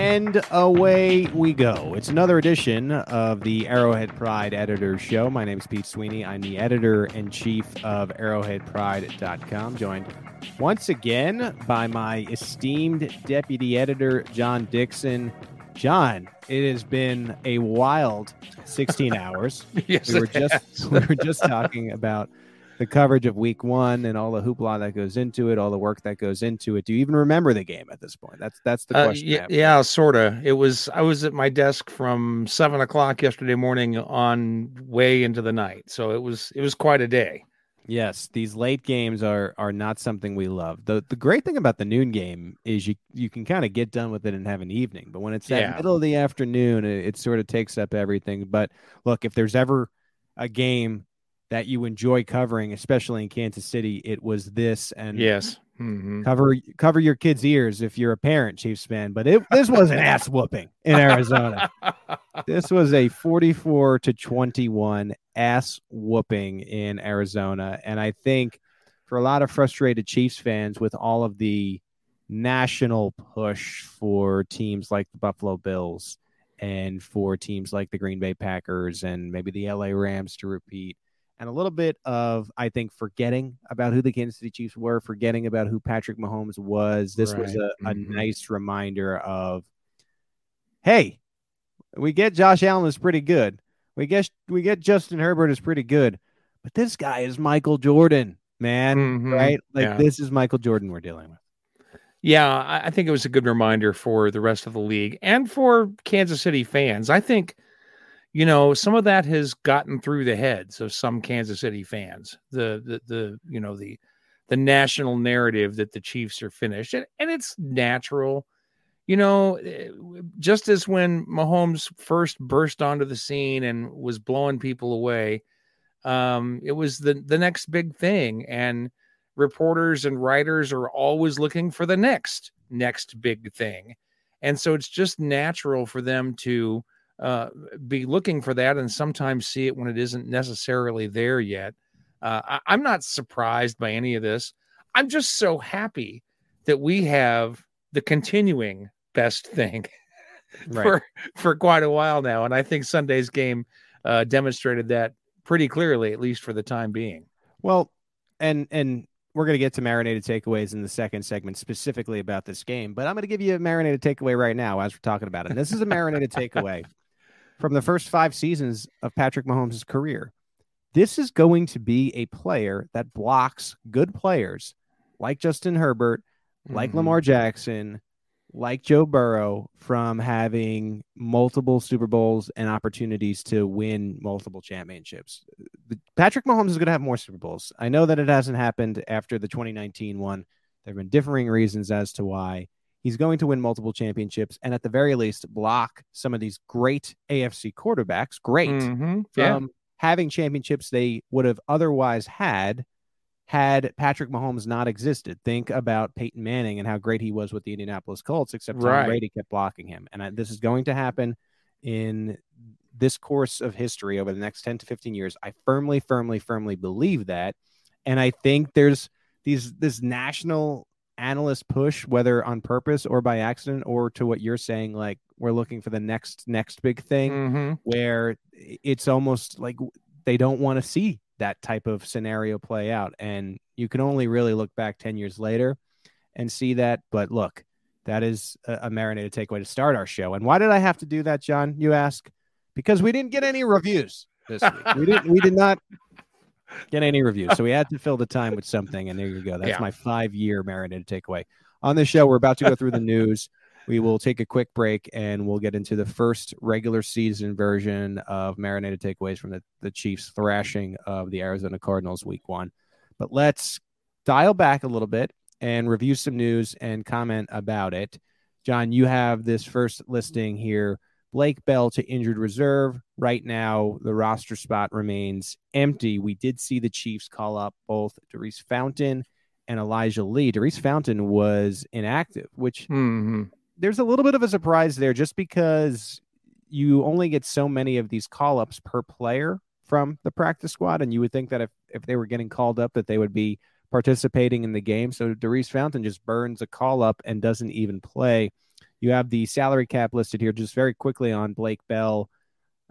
And away we go. It's another edition of the Arrowhead Pride Editor Show. My name is Pete Sweeney. I'm the editor in chief of arrowheadpride.com, joined once again by my esteemed deputy editor, John Dixon. John, it has been a wild 16 hours. yes, we were just we were just talking about the coverage of week one and all the hoopla that goes into it, all the work that goes into it. Do you even remember the game at this point? That's that's the Uh, question. I yeah, yeah, sort of. It was. I was at my desk from seven o'clock yesterday morning on way into the night, so it was it was quite a day. Yes, these late games are are not something we love. the The great thing about the noon game is you you can kind of get done with it and have an evening. But when it's that Yeah. middle of the afternoon, it, it sort of takes up everything. But look, if there's ever a game that you enjoy covering, especially in Kansas City, it was this. And Yes. hmm cover cover your kids' ears if you're a parent, Chiefs fan. But it this was an ass whooping in Arizona. this was a 44 to 21 ass whooping in Arizona. And I think for a lot of frustrated Chiefs fans with all of the national push for teams like the Buffalo Bills and for teams like the Green Bay Packers and maybe the LA Rams to repeat. And a little bit of, I think, forgetting about who the Kansas City Chiefs were, forgetting about who Patrick Mahomes was. This was Right. a, a Mhm. nice reminder of, hey, we get Josh Allen is pretty good. We get we get Justin Herbert is pretty good, but this guy is Michael Jordan, man. Mhm. Right? Like Yeah. this is Michael Jordan we're dealing with. Yeah, I think it was a good reminder for the rest of the league and for Kansas City fans. I think, you know, some of that has gotten through the heads of some Kansas City fans. The the the you know the the national narrative that the Chiefs are finished, and, and it's natural. You know, eh, just as when Mahomes first burst onto the scene and was blowing people away, um, it was the the next big thing, and reporters and writers are always looking for the next next big thing and so it's just natural for them to uh, be looking for that and sometimes see it when it isn't necessarily there yet uh, I, i'm not surprised by any of this i'm just so happy that we have the continuing best thing Right. for for quite a while now and i think sunday's game uh, demonstrated that pretty clearly at least for the time being Well, and and we're going to get to marinated takeaways in the second segment specifically about this game, but I'm going to give you a marinated takeaway right now as we're talking about it. And this is a marinated takeaway from the first five seasons of Patrick Mahomes' career. This is going to be a player that blocks good players like Justin Herbert, like Mhm. Lamar Jackson, like Joe Burrow from having multiple Super Bowls and opportunities to win multiple championships. The- Patrick Mahomes is going to have more Super Bowls. I know that it hasn't happened after the 2019 one. There have been differing reasons as to why. He's going to win multiple championships and at the very least block some of these great AFC quarterbacks, great, Mhm. Yeah. from having championships they would have otherwise had had Patrick Mahomes not existed. Think about Peyton Manning and how great he was with the Indianapolis Colts, except Tom Right. Brady kept blocking him. And I, this is going to happen in this course of history over the next 10 to 15 years. I firmly, firmly, firmly believe that. And I think there's these this national analyst push, whether on purpose or by accident, or to what you're saying, like we're looking for the next next big thing Mhm. where it's almost like they don't want to see that type of scenario play out. And you can only really look back 10 years later and see that. But look, that is a, a marinated takeaway to start our show. And why did I have to do that, John? You ask? Because we didn't get any reviews this week. We didn't we did not get any reviews. So we had to fill the time with something. And there you go. That's Yeah. my five year marinated takeaway. On this show, we're about to go through the news. We will take a quick break and we'll get into the first regular season version of marinated takeaways from the, the Chiefs thrashing of the Arizona Cardinals week one. But let's dial back a little bit and review some news and comment about it. John, you have this first listing here. Blake Bell to injured reserve. Right now, the roster spot remains empty. We did see the Chiefs call up both Daurice Fountain and Elijah Lee. Daurice Fountain was inactive, which Mhm. there's a little bit of a surprise there just because you only get so many of these call ups per player from the practice squad. And you would think that if, if they were getting called up, that they would be participating in the game. So Daurice Fountain just burns a call up and doesn't even play. You have the salary cap listed here, just very quickly on Blake Bell,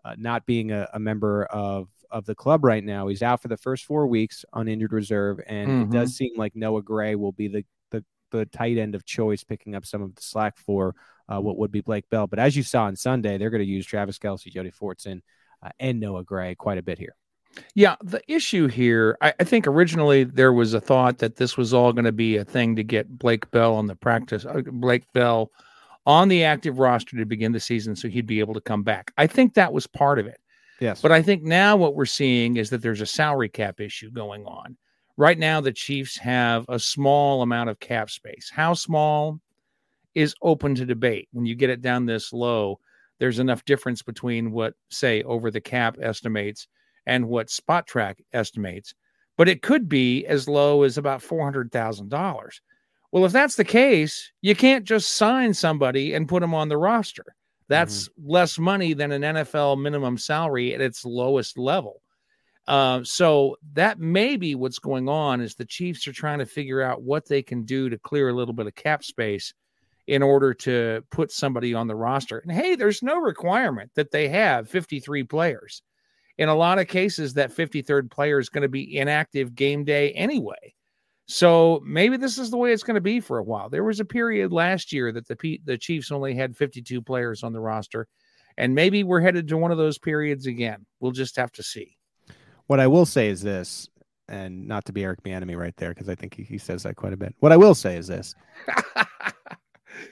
uh, not being a, a, member of of the club right now. He's out for the first four weeks on injured reserve, and mm-hmm. it does seem like Noah Gray will be the, the the tight end of choice, picking up some of the slack for uh, what would be Blake Bell. But as you saw on Sunday, they're going to use Travis Kelce, Jody Fortson, uh, and Noah Gray quite a bit here. Yeah, the issue here, I, I, think originally there was a thought that this was all going to be a thing to get Blake Bell on the practice, uh, Blake Bell on the active roster to begin the season so he'd be able to come back. I think that was part of it. Yes. But I think now what we're seeing is that there's a salary cap issue going on. Right now, the Chiefs have a small amount of cap space. How small is open to debate. When you get it down this low, there's enough difference between what, say, over the cap estimates and what Spotrac estimates. But it could be as low as about $400,000. Well, if that's the case, you can't just sign somebody and put them on the roster. That's mm-hmm. less money than an NFL minimum salary at its lowest level. Uh, so that may be what's going on is the Chiefs are trying to figure out what they can do to clear a little bit of cap space in order to put somebody on the roster. And hey, there's no requirement that they have 53 players. In a lot of cases, that 53rd player is going to be inactive game day anyway. So maybe this is the way it's going to be for a while. There was a period last year that the the Chiefs only had 52 players on the roster, and maybe we're headed to one of those periods again. We'll just have to see. What I will say is this, and not to be Eric Bieniemy right there because I think he, he says that quite a bit. What I will say is this: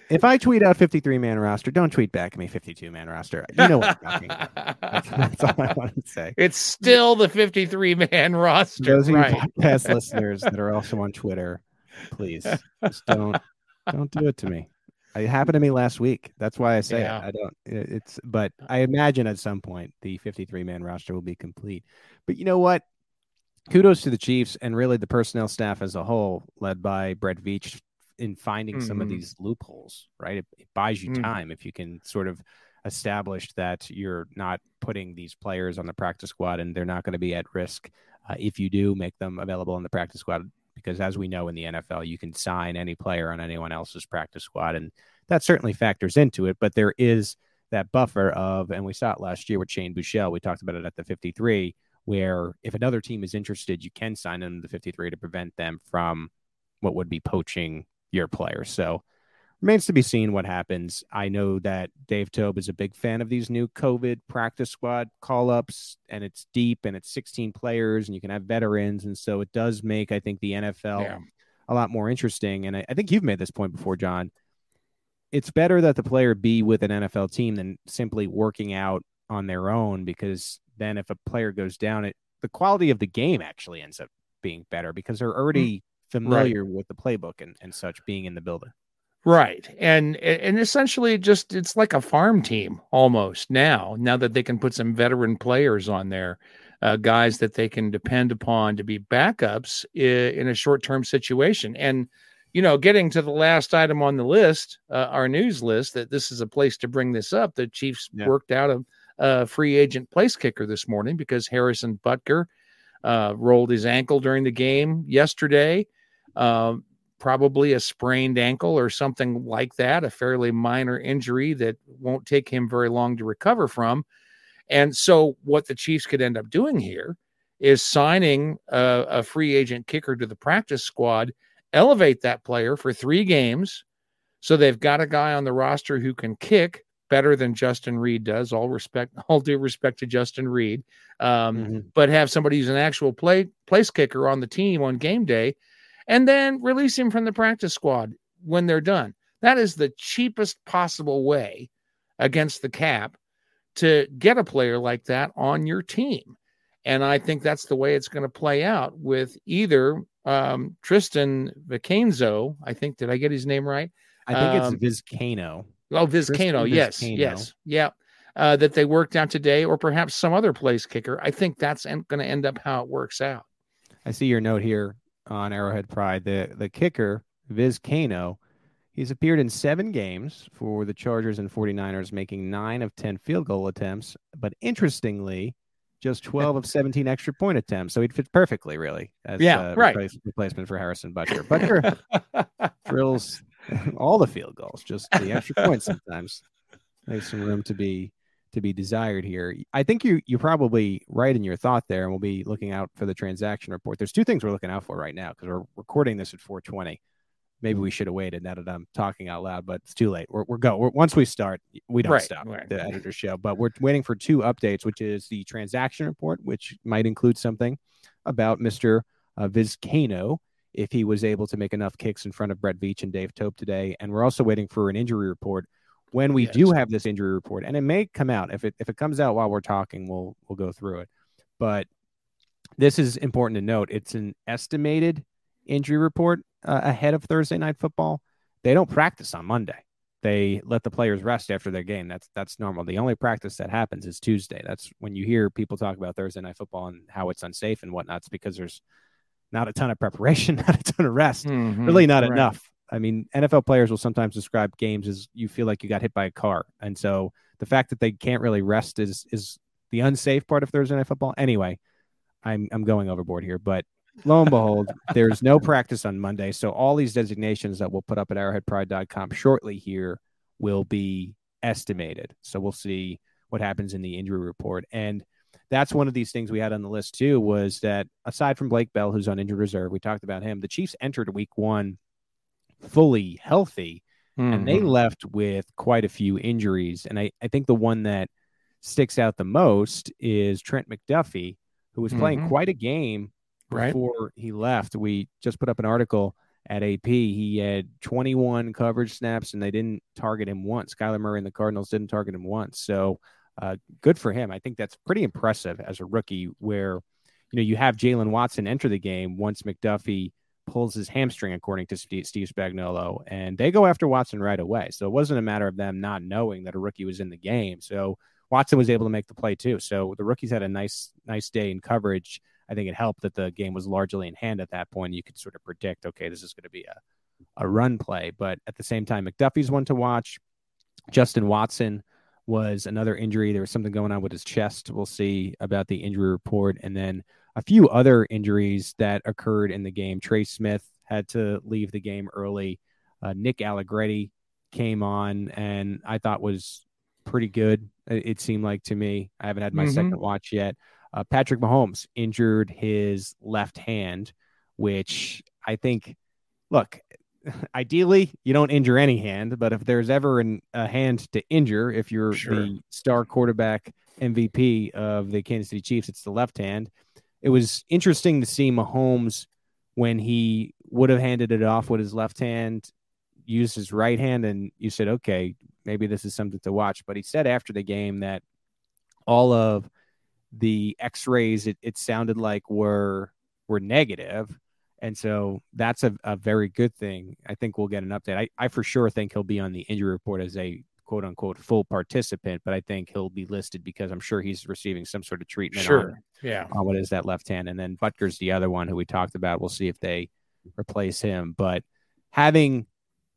if I tweet out 53 man roster, don't tweet back at me 52 man roster. You know what I'm talking about. That's, that's, all I wanted to say. It's still the 53 man roster. Those right. of you podcast listeners that are also on Twitter, please just don't don't do it to me. It happened to me last week. That's why I say yeah. it. I don't. It's but I imagine at some point the 53 man roster will be complete. But you know what? Kudos to the Chiefs and really the personnel staff as a whole, led by Brett Veach in finding mm-hmm. some of mm-hmm. these loopholes, right? It, it buys you mm-hmm. time if you can sort of establish that you're not putting these players on the practice squad and they're not going to be at risk uh, if you do make them available on the practice squad. Because as we know in the NFL, you can sign any player on anyone else's practice squad, and that certainly factors into it. But there is that buffer of, and we saw it last year with Shane Buechele. We talked about it at the 53, where if another team is interested, you can sign them to the 53 to prevent them from what would be poaching your player. So remains to be seen what happens. I know that Dave Toub is a big fan of these new COVID practice squad call ups, and it's deep and it's 16 players, and you can have veterans. And so it does make, I think, the NFL yeah. a lot more interesting. And I, I think you've made this point before, John. It's better that the player be with an NFL team than simply working out on their own because then if a player goes down, it the quality of the game actually ends up being better because they're already hmm. Familiar right. with the playbook and, and such being in the building. Right. And and essentially just it's like a farm team almost now, now that they can put some veteran players on there, uh, guys that they can depend upon to be backups in, a short-term situation. And you know, getting to the last item on the list, uh, our news list, that this is a place to bring this up. The Chiefs yeah. worked out a, a, free agent place kicker this morning because Harrison Butker uh, rolled his ankle during the game yesterday. Um, probably a sprained ankle or something like that, a fairly minor injury that won't take him very long to recover from. And so, what the Chiefs could end up doing here is signing a, a free agent kicker to the practice squad, elevate that player for three games. So they've got a guy on the roster who can kick better than Justin Reid does. All respect, all due respect to Justin Reid, um, mm-hmm. but have somebody who's an actual play place kicker on the team on game day and then release him from the practice squad when they're done. That is the cheapest possible way against the cap to get a player like that on your team. And I think that's the way it's going to play out with either um, Tristan Vicanzo. I think, did I get his name right? I think um, it's Vizcaino. Oh, Vizcaino. Yes. Vizcaino. Yes. Yeah. Uh, that they worked out today, or perhaps some other place kicker. I think that's en- going to end up how it works out. I see your note here on Arrowhead Pride. The the kicker, Vizcaino, he's appeared in seven games for the Chargers and 49ers, making nine of 10 field goal attempts. But interestingly, just 12 of 17 extra point attempts. So he'd fit perfectly, really, as yeah, uh, right. replacement for Harrison Butker. Butker drills all the field goals, just the extra points sometimes. There's some room to be to be desired here. I think you you're probably right in your thought there, and we'll be looking out for the transaction report. There's two things we're looking out for right now because we're recording this at 420. Maybe we should have waited now that I'm talking out loud, but it's too late. We're, we're go. We're, once we start, we don't Right, stop right. the editor's show. But we're waiting for two updates, which is the transaction report, which might include something about Mr. Uh, Vizcano if he was able to make enough kicks in front of Brett Veach and Dave Toub today. And we're also waiting for an injury report. When we do have this injury report, and it may come out if it if it comes out while we're talking, we'll we'll go through it. But this is important to note. It's an estimated injury report uh, ahead of Thursday night football. They don't practice on Monday. They let the players rest after their game. That's that's normal. The only practice that happens is Tuesday. That's when you hear people talk about Thursday night football and how it's unsafe and whatnot. It's because there's not a ton of preparation, not a ton of rest Mhm, really not right. enough. I mean, NFL players will sometimes describe games as you feel like you got hit by a car, and so the fact that they can't really rest is is the unsafe part of Thursday night football. Anyway, I'm I'm going overboard here, but lo and behold, there's no practice on Monday, so all these designations that we'll put up at arrowheadpride.com shortly here will be estimated. So we'll see what happens in the injury report, and that's one of these things we had on the list too was that aside from Blake Bell, who's on injured reserve, we talked about him. The Chiefs entered week one fully healthy, and they Mhm. left with quite a few injuries. And I, I think the one that sticks out the most is Trent McDuffie, who was playing Mhm. quite a game Right. before he left. We just put up an article at AP. He had 21 coverage snaps, and they didn't target him once. Kyler Murray and the Cardinals didn't target him once. So uh, good for him. I think that's pretty impressive as a rookie. Where you know you have Jaylen Watson enter the game once McDuffie pulls his hamstring, according to Steve, Spagnuolo, and they go after Watson right away. So it wasn't a matter of them not knowing that a rookie was in the game. So Watson was able to make the play too. So the rookies had a nice, nice day in coverage. I think it helped that the game was largely in hand at that point. You could sort of predict, okay, this is going to be a, a run play. But at the same time, McDuffie's one to watch. Justin Watson was another injury. There was something going on with his chest. We'll see about the injury report. And then a few other injuries that occurred in the game. Trey Smith had to leave the game early. Uh, Nick Allegretti came on and I thought was pretty good. It, seemed like to me. I haven't had my Mhm. second watch yet. Uh, Patrick Mahomes injured his left hand, which I think, look, ideally you don't injure any hand, but if there's ever an, a hand to injure, if you're Sure. the star quarterback MVP of the Kansas City Chiefs, it's the left hand. It was interesting to see Mahomes when he would have handed it off with his left hand, use his right hand, and you said, okay, maybe this is something to watch. But he said after the game that all of the X-rays it, it sounded like were were negative, and so that's a, a very good thing. I think we'll get an update. I, I for sure think he'll be on the injury report as a quote unquote full participant, but I think he'll be listed because I'm sure he's receiving some sort of treatment on Sure. Yeah. on what is that left hand. And then Butker's the other one who we talked about. We'll see if they replace him. But having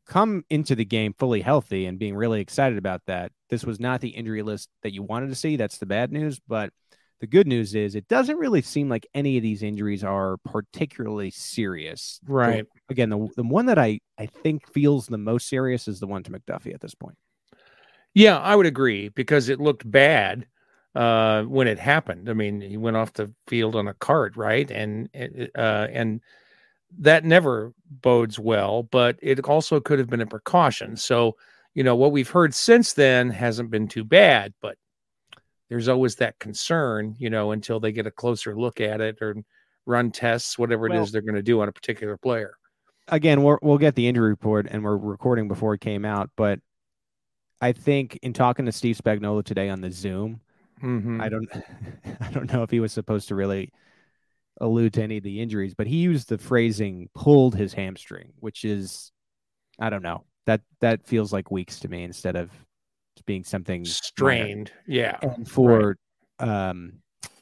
come into the game fully healthy and being really excited about that, this was not the injury list that you wanted to see. That's the bad news. But the good news is it doesn't really seem like any of these injuries are particularly serious. Right. again, the, the one that I, I think feels the most serious is the one to McDuffie at this point. Yeah, I would agree because it looked bad uh, when it happened. I mean, he went off the field on a cart, right? And uh, and that never bodes well. But it also could have been a precaution. So you know what we've heard since then hasn't been too bad, but there's always that concern, you know, until they get a closer look at it or run tests, whatever it Well- is they're going to do on a particular player. again, we're, we'll get the injury report and we're recording before it came out. But I think in talking to Steve Spagnuolo today on the Zoom, Mhm. I don't, I don't know if he was supposed to really allude to any of the injuries, but he used the phrasing "pulled his hamstring," which is, I don't know that that feels like weeks to me instead of being something minor. strained. Yeah. and for um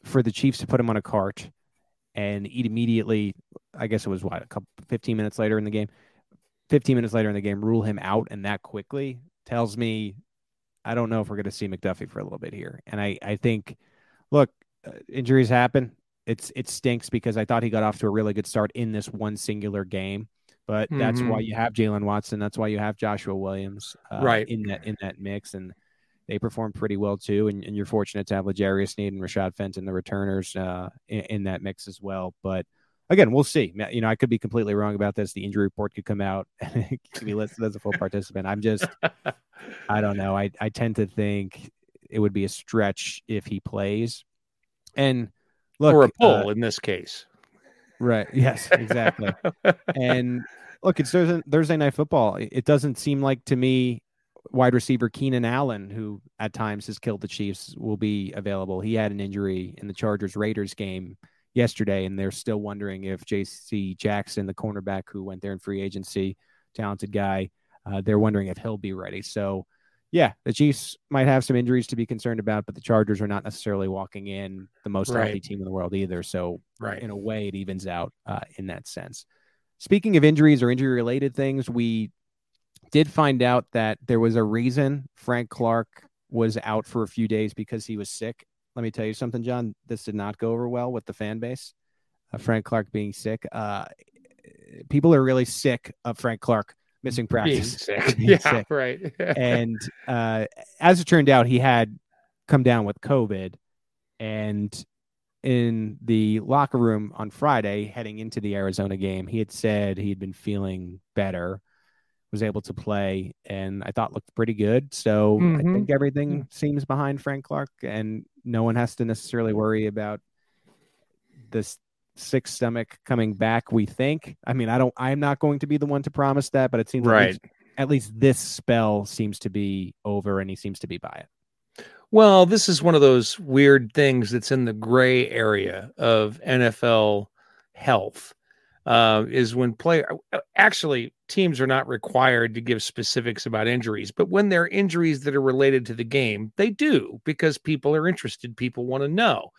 for the Chiefs to put him on a cart and eat immediately I guess it was what a couple 15 minutes later in the game 15 minutes later in the game rule him out and that quickly tells me I don't know if we're going to see McDuffie for a little bit here and I I think look uh, injuries happen it's it stinks because I thought he got off to a really good start in this one singular game but that's why Mhm. you have Jaylen Watson. That's why you have Joshua Williams, uh, Right. in that in that mix, and they perform pretty well too. And, and you're fortunate to have L'Jarius Sneed and Rashad Fenton, the returners, uh, in, in that mix as well. But again, we'll see. You know, I could be completely wrong about this. The injury report could come out and be listed as a full participant. I'm just, I don't know. I I tend to think it would be a stretch if he plays. And look, or a uh, pull in this case. right? Yes, exactly. and look, it's Thursday, Thursday night football. It doesn't seem like to me wide receiver Keenan Allen, who at times has killed the Chiefs, will be available. He had an injury in the Chargers Raiders game yesterday, and they're still wondering if J.C. Jackson, the cornerback who went there in free agency, talented guy, uh, they're wondering if he'll be ready. So. Yeah, the Chiefs might have some injuries to be concerned about, but the Chargers are not necessarily walking in the most healthy team in the world either. So right. in a way it evens out uh, in that sense. Speaking of injuries or injury related things, we did find out that there was a reason Frank Clark was out for a few days because he was sick. Let me tell you something, John. This did not go over well with the fan base. Uh, Frank Clark being sick. Uh, people are really sick of Frank Clark missing Being practice. sick. Being yeah, sick right. and uh, as it turned out, he had come down with COVID. And in the locker room on Friday, heading into the Arizona game, he had said he had been feeling better, was able to play, and I thought looked pretty good. So I Mhm. think everything seems behind Frank Clark, and no one has to necessarily worry about this sick stomach coming back. We think. I mean, I don't. I'm not going to be the one to promise that, but it seems at right. least at least this spell seems to be over and he seems to be by it. Well, this is one of those weird things that's in the gray area of NFL health. Uh, is when player actually teams are not required to give specifics about injuries, but when there are injuries that are related to the game, they do because people are interested. People want to know,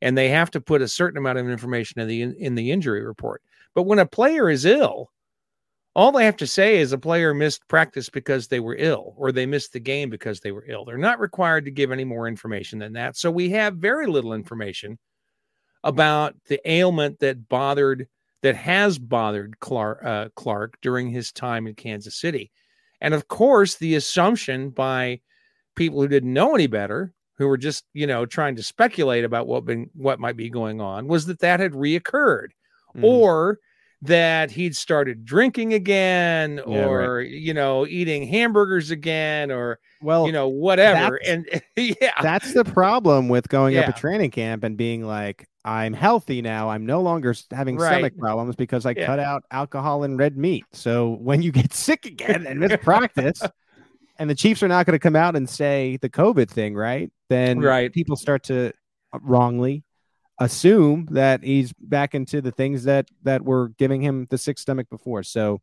and they have to put a certain amount of information in the in the injury report. But when a player is ill, all they have to say is a player missed practice because they were ill or they missed the game because they were ill. They're not required to give any more information than that. So we have very little information about the ailment that bothered that has bothered Clark, uh, Clark during his time in Kansas City. And of course, the assumption by people who didn't know any better, who were just, you know, trying to speculate about what been what might be going on, was that that had reoccurred Mm. or that he'd started drinking again Yeah, or you know eating hamburgers again or well, you know whatever and yeah that's the problem with going up a training camp and being like, I'm healthy now. I'm no longer having Right. stomach problems because I Yeah. cut out alcohol and red meat. So when you get sick again and miss practice, and the Chiefs are not going to come out and say the COVID thing, right? Then Right. people start to uh, wrongly assume that he's back into the things that that were giving him the sick stomach before. So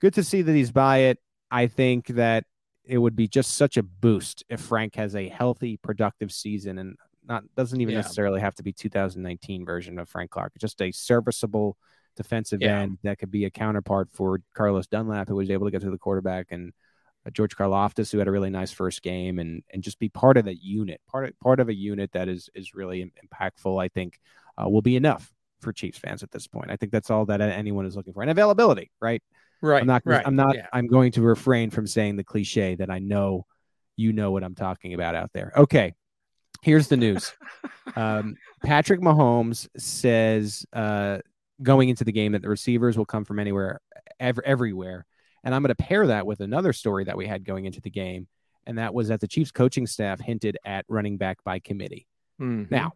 good to see that he's by it. I think that it would be just such a boost if Frank has a healthy, productive season and not doesn't even Yeah. necessarily have to be 2019 version of Frank Clark, just a serviceable defensive Yeah. end that could be a counterpart for Carlos Dunlap, who was able to get to the quarterback, and George Karlaftis, who had a really nice first game, and and just be part of that unit, part of part of a unit that is is really impactful. I think uh, will be enough for Chiefs fans at this point. I think that's all that anyone is looking for, and availability, right? right I'm not. right I'm not. yeah. I'm going to refrain from saying the cliche that I know you know what I'm talking about out there. Okay, here's the news. um, Patrick Mahomes says uh, going into the game that the receivers will come from anywhere, ev- everywhere, and I'm going to pair that with another story that we had going into the game, and that was that the Chiefs coaching staff hinted at running back by committee. Mhm. Now,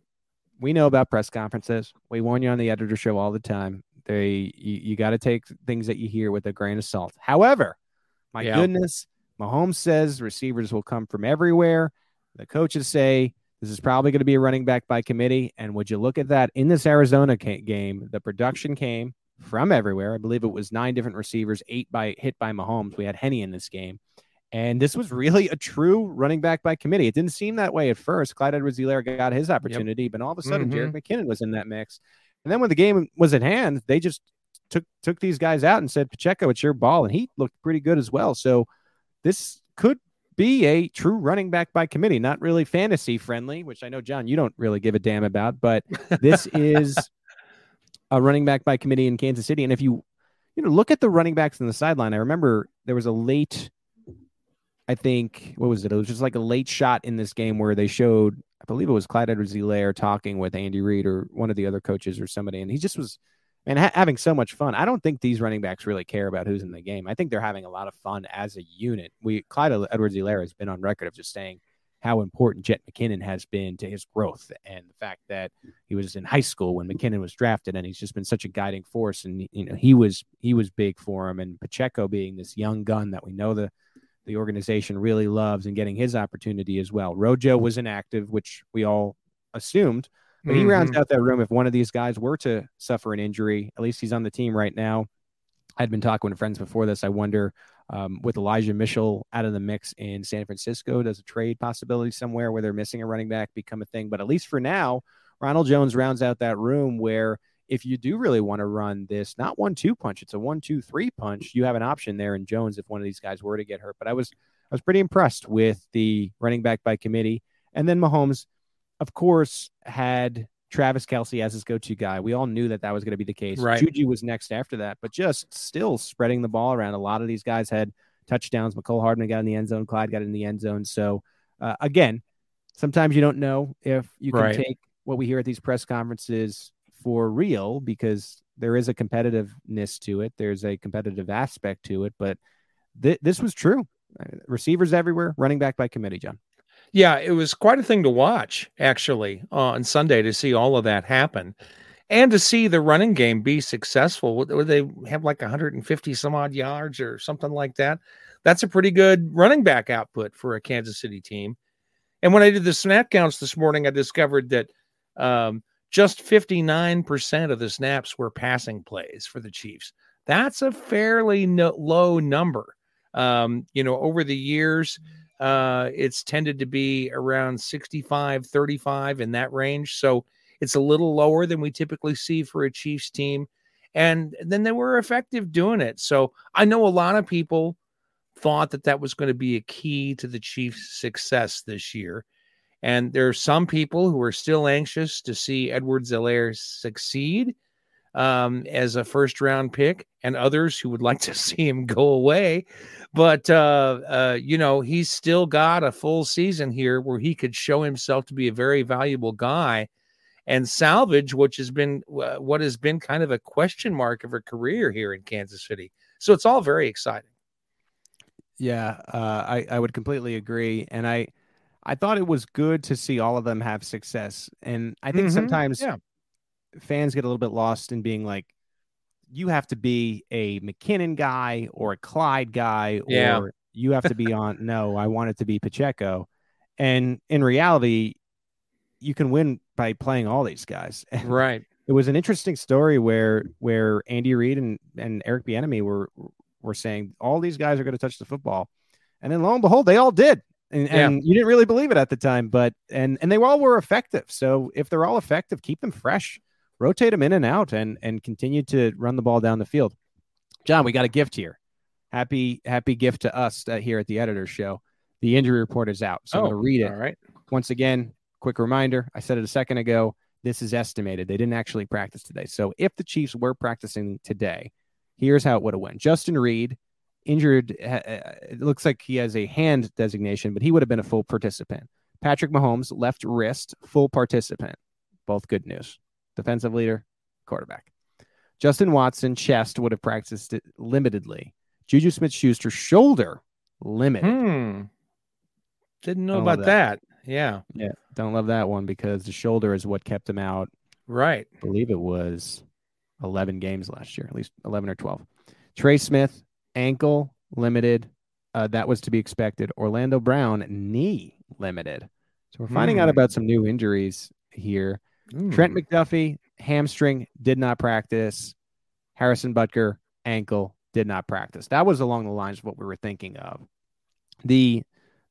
we know about press conferences. We warn you on the editor show all the time. They you, you got to take things that you hear with a grain of salt. However, my Yeah. goodness, Mahomes says receivers will come from everywhere. The coaches say this is probably going to be a running back by committee. And would you look at that in this Arizona game? The production came from everywhere. I believe it was nine different receivers, eight by hit by Mahomes. We had Henny in this game. And this was really a true running back by committee. It didn't seem that way at first. Clyde edwards helaire got his opportunity, but all of a sudden, Jared mm-hmm. McKinnon was in that mix. And then when the game was at hand, they just took took these guys out and said, Pacheco, it's your ball. And he looked pretty good as well. So this could be a true running back by committee, not really fantasy friendly, which I know, John, you don't really give a damn about, but this is a running back by committee in Kansas City. And if you you know, look at the running backs in the sideline. I remember there was a late, I think, what was it? It was just like a late shot in this game where they showed, I believe it was Clyde Edwards-Helaire talking with Andy Reid or one of the other coaches or somebody, and he just was, And ha- having so much fun. I don't think these running backs really care about who's in the game. I think they're having a lot of fun as a unit. We Clyde Edwards-Helaire has been on record of just saying how important Jet McKinnon has been to his growth and the fact that he was in high school when McKinnon was drafted and he's just been such a guiding force and you know he was he was big for him and Pacheco being this young gun that we know the the organization really loves and getting his opportunity as well. Rojo was inactive, which we all assumed, but he mm-hmm. rounds out that room if one of these guys were to suffer an injury. At least he's on the team right now. I'd been talking with friends before this. I wonder um, with Elijah Mitchell out of the mix in San Francisco, does a trade possibility somewhere where they're missing a running back become a thing? But at least for now, Ronald Jones rounds out that room where if you do really want to run this, not one two punch, it's a one two three punch. You have an option there in Jones if one of these guys were to get hurt. But I was I was pretty impressed with the running back by committee, and then Mahomes, of course, had Travis Kelce as his go-to guy. We all knew that that was going to be the case. Right. Juju was next after that, but just still spreading the ball around. A lot of these guys had touchdowns. Mecole Hardman got in the end zone. Clyde got in the end zone. So uh, again, sometimes you don't know if you can right. take what we hear at these press conferences for real because there is a competitiveness to it. There's a competitive aspect to it, but th- this was true. Receivers everywhere, running back by committee, John. Yeah, it was quite a thing to watch actually on Sunday to see all of that happen and to see the running game be successful. Would they have like 150 some odd yards or something like that? That's a pretty good running back output for a Kansas City team. And when I did the snap counts this morning, I discovered that um, just 59% of the snaps were passing plays for the Chiefs. That's a fairly no, low number. Um, you know, over the years, uh, it's tended to be around 65, 35 in that range. So it's a little lower than we typically see for a Chiefs team. And then they were effective doing it. So I know a lot of people thought that that was going to be a key to the Chiefs' success this year. And there are some people who are still anxious to see Edwards-Helaire succeed um, as a first round pick, and others who would like to see him go away. But uh, uh, you know, he's still got a full season here where he could show himself to be a very valuable guy and salvage which has been uh, what has been kind of a question mark of a career here in Kansas City. So it's all very exciting. Yeah, uh, I I would completely agree, and I I thought it was good to see all of them have success, and I think mm-hmm. sometimes yeah. Fans get a little bit lost in being like, you have to be a McKinnon guy or a Clyde guy, yeah. or you have to be on. no, I want it to be Pacheco. And in reality, you can win by playing all these guys. Right. it was an interesting story where where Andy Reid and, and Eric Bieniemy were were saying all these guys are going to touch the football, and then lo and behold, they all did. And, yeah. and you didn't really believe it at the time, but and and they all were effective. So if they're all effective, keep them fresh rotate them in and out and and continue to run the ball down the field. John, we got a gift here. Happy happy gift to us uh, here at the editor's show. The injury report is out, so oh, I'm going to read it. All right. Once again, quick reminder. I said it a second ago. This is estimated. They didn't actually practice today. So if the Chiefs were practicing today, here's how it would have went. Justin Reid injured. Uh, it looks like he has a hand designation, but he would have been a full participant. Patrick Mahomes left wrist full participant. Both good news defensive leader, quarterback. Justin Watson, chest, would have practiced it limitedly. Juju Smith Schuster, shoulder, limited. Hmm. Didn't know don't about that. that. Yeah. Yeah. Don't love that one because the shoulder is what kept him out. Right. I believe it was 11 games last year, at least 11 or 12. Trey Smith, ankle, limited. Uh, that was to be expected. Orlando Brown, knee, limited. So we're finding mm. out hmm. about some new injuries here. Mm. Trent McDuffie, hamstring, did not practice. Harrison Butker, ankle, did not practice. That was along the lines of what we were thinking of. The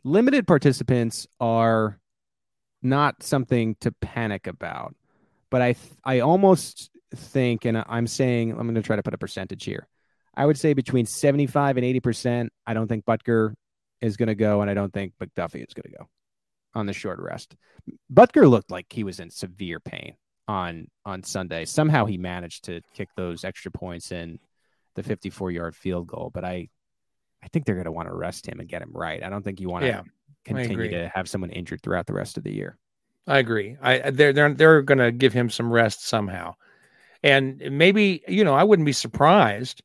limited participants are not something to panic about, but I th- I almost think, and I'm saying I'm going to try to put a percentage here. I would say between 75 and 80 percent. I don't think Butker is going to go, and I don't think McDuffie is going to go on the short rest. Butker looked like he was in severe pain on on Sunday. Somehow he managed to kick those extra points in the 54 yard field goal, but I I think they're going to want to rest him and get him right. I don't think you want to Yeah, continue to have someone injured throughout the rest of the year. I agree. I they're they're they're going to give him some rest somehow, and maybe you know I wouldn't be surprised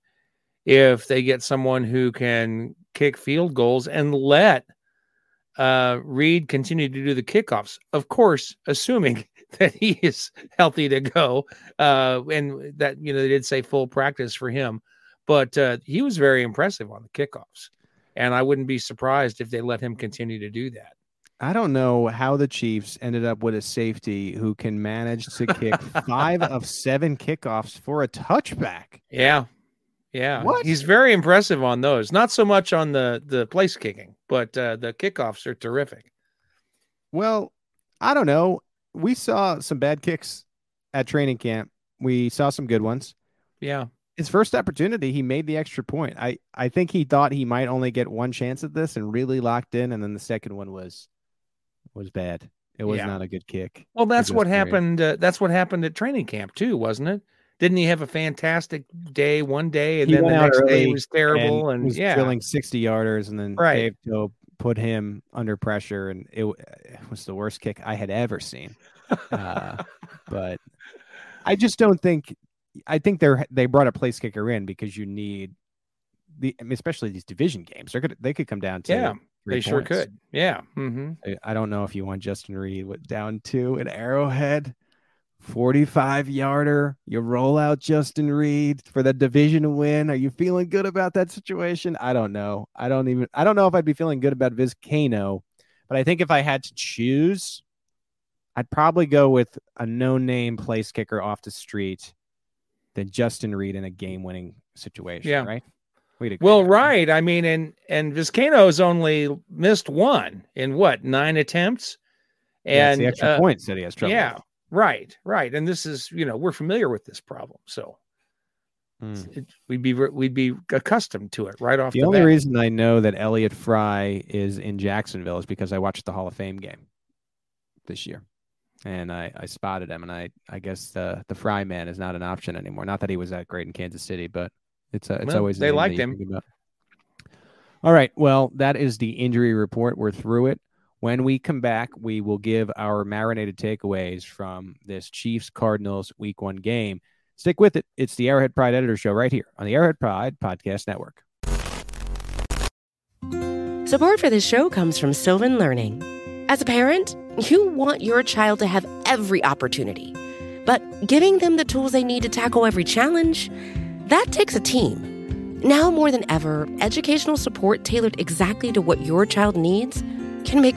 if they get someone who can kick field goals and let uh, Reid continue to do the kickoffs. Of course, assuming that he is healthy to go, uh, and that you know they did say full practice for him, but uh, he was very impressive on the kickoffs, and I wouldn't be surprised if they let him continue to do that. I don't know how the Chiefs ended up with a safety who can manage to kick five of seven kickoffs for a touchback. Yeah. Yeah. What? He's very impressive on those. Not so much on the the place kicking, but uh, the kickoffs are terrific. Well, I don't know. We saw some bad kicks at training camp. We saw some good ones. Yeah. His first opportunity, he made the extra point. I, I think he thought he might only get one chance at this and really locked in, and then the second one was was bad. It was Yeah. not a good kick. Well, that's what great. happened. Uh, that's what happened at training camp too, wasn't it? Didn't he have a fantastic day one day, and He then the next day was terrible? And, was yeah, drilling 60 yarders, and then Right. Dave put him under pressure, and it, it was the worst kick I had ever seen. Uh, but I just don't think. I think they're they brought a place kicker in because you need the, especially these division games. They're gonna they could come down to Yeah, they sure could. Yeah. hmm I- I don't know if you want Justin Reid down to an Arrowhead. 45 yarder. You roll out Justin Reid for the division win. Are you feeling good about that situation? I don't know. I don't even I don't know if I'd be feeling good about Vizcano, but I think if I had to choose, I'd probably go with a no-name place kicker off the street than Justin Reid in a game-winning situation, Yeah. right? Well, right. I mean, and and Vizcaino's only missed one in what nine attempts, Yeah, and the extra uh, points that he has trouble. yeah, with. Right, right. And this is you know we're familiar with this problem, so Hmm. it, we'd be we'd be accustomed to it right off The the, only bat. reason I know that Elliott Fry is in Jacksonville is because I watched the Hall of Fame game this year, and I, I spotted him, and I, I guess the the Fry man is not an option anymore. Not that he was that great in Kansas City, but it's a, it's Well, always they liked him. All right, well, that is the injury report. We're through it. When we come back, we will give our marinated takeaways from this Chiefs Cardinals Week One game. Stick with it. It's the Arrowhead Pride Editor Show right here on the Arrowhead Pride Podcast Network. Support for this show comes from Sylvan Learning. As a parent, you want your child to have every opportunity, but giving them the tools they need to tackle every challenge, that takes a team. Now more than ever, educational support tailored exactly to what your child needs can make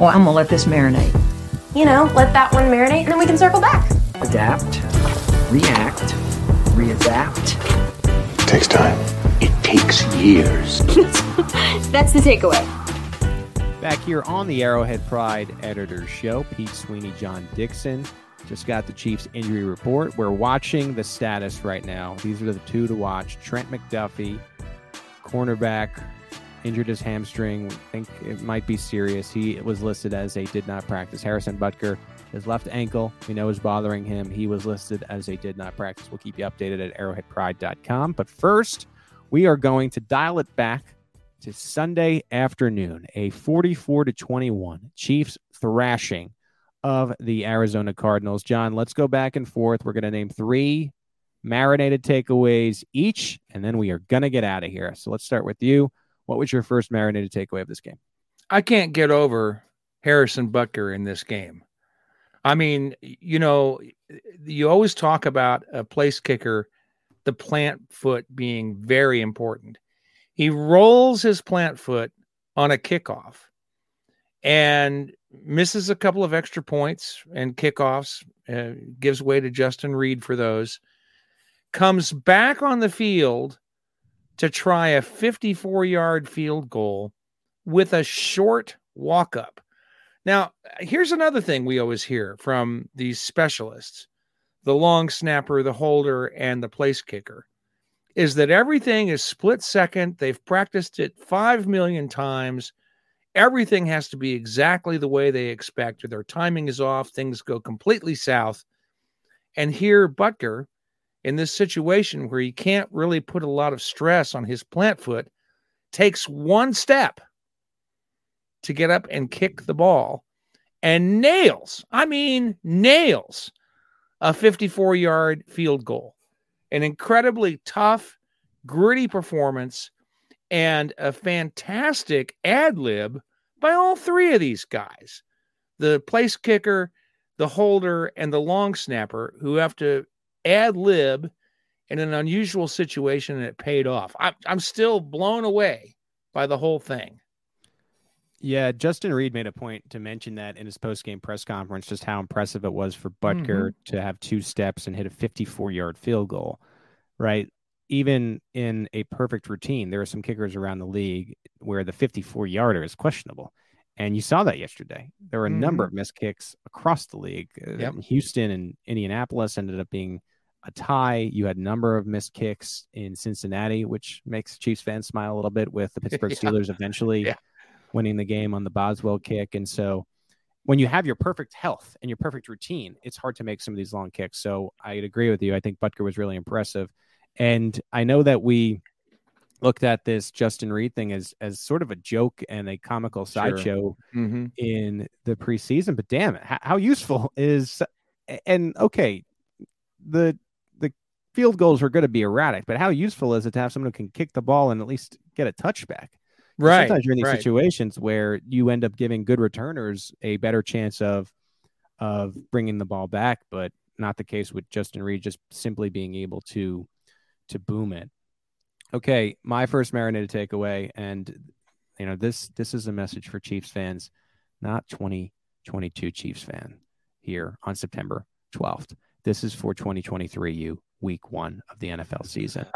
Well, I'm gonna let this marinate. you know, let that one marinate and then we can circle back. adapt, react, readapt. Takes time. It takes years. That's the takeaway. Back here on the Arrowhead Pride Editor's Show, Pete Sweeney, John Dixon. Just got the Chiefs injury report. We're watching the status right now. These are the two to watch. Trent McDuffie, cornerback, injured his hamstring. I think it might be serious. He was listed as a did not practice. Harrison Butker, his left ankle, we know is bothering him. He was listed as a did not practice. We'll keep you updated at arrowheadpride.com. But first, we are going to dial it back to Sunday afternoon, a 44 to 21 Chiefs thrashing of the Arizona Cardinals. John, let's go back and forth. We're going to name three marinated takeaways each, and then we are going to get out of here. So let's start with you. What was your first marinated takeaway of this game? I can't get over Harrison Butker in this game. I mean, you know, you always talk about a place kicker, the plant foot being very important. He rolls his plant foot on a kickoff and misses a couple of extra points and kickoffs, uh, gives way to Justin Reid for those, comes back on the field to try a 54 yard field goal with a short walk up. Now, here's another thing we always hear from these specialists the long snapper, the holder, and the place kicker is that everything is split second. They've practiced it 5 million times. Everything has to be exactly the way they expect, or their timing is off. Things go completely south. And here, Butker, in this situation where he can't really put a lot of stress on his plant foot, takes one step to get up and kick the ball and nails, I mean, nails a 54 yard field goal. An incredibly tough, gritty performance and a fantastic ad lib by all three of these guys the place kicker, the holder, and the long snapper who have to ad lib in an unusual situation and it paid off. I'm, I'm still blown away by the whole thing. Yeah, Justin Reid made a point to mention that in his post game press conference, just how impressive it was for Butker mm-hmm. to have two steps and hit a 54 yard field goal, right? Even in a perfect routine, there are some kickers around the league where the 54 yarder is questionable. And you saw that yesterday. There were a mm-hmm. number of missed kicks across the league. Yep. Houston and Indianapolis ended up being a tie. You had a number of missed kicks in Cincinnati, which makes Chiefs fans smile a little bit with the Pittsburgh yeah. Steelers eventually yeah winning the game on the Boswell kick. And so when you have your perfect health and your perfect routine, it's hard to make some of these long kicks. So I'd agree with you. I think Butker was really impressive. And I know that we looked at this Justin Reid thing as as sort of a joke and a comical sideshow sure. mm-hmm. in the preseason, but damn it, how, how useful is and okay, the field goals are going to be erratic, but how useful is it to have someone who can kick the ball and at least get a touchback? Right. Sometimes you're in these right. situations where you end up giving good returners a better chance of of bringing the ball back, but not the case with Justin Reid just simply being able to to boom it. Okay, my first marinated takeaway, and you know this this is a message for Chiefs fans, not 2022 Chiefs fan here on September 12th. This is for 2023 you week one of the NFL season.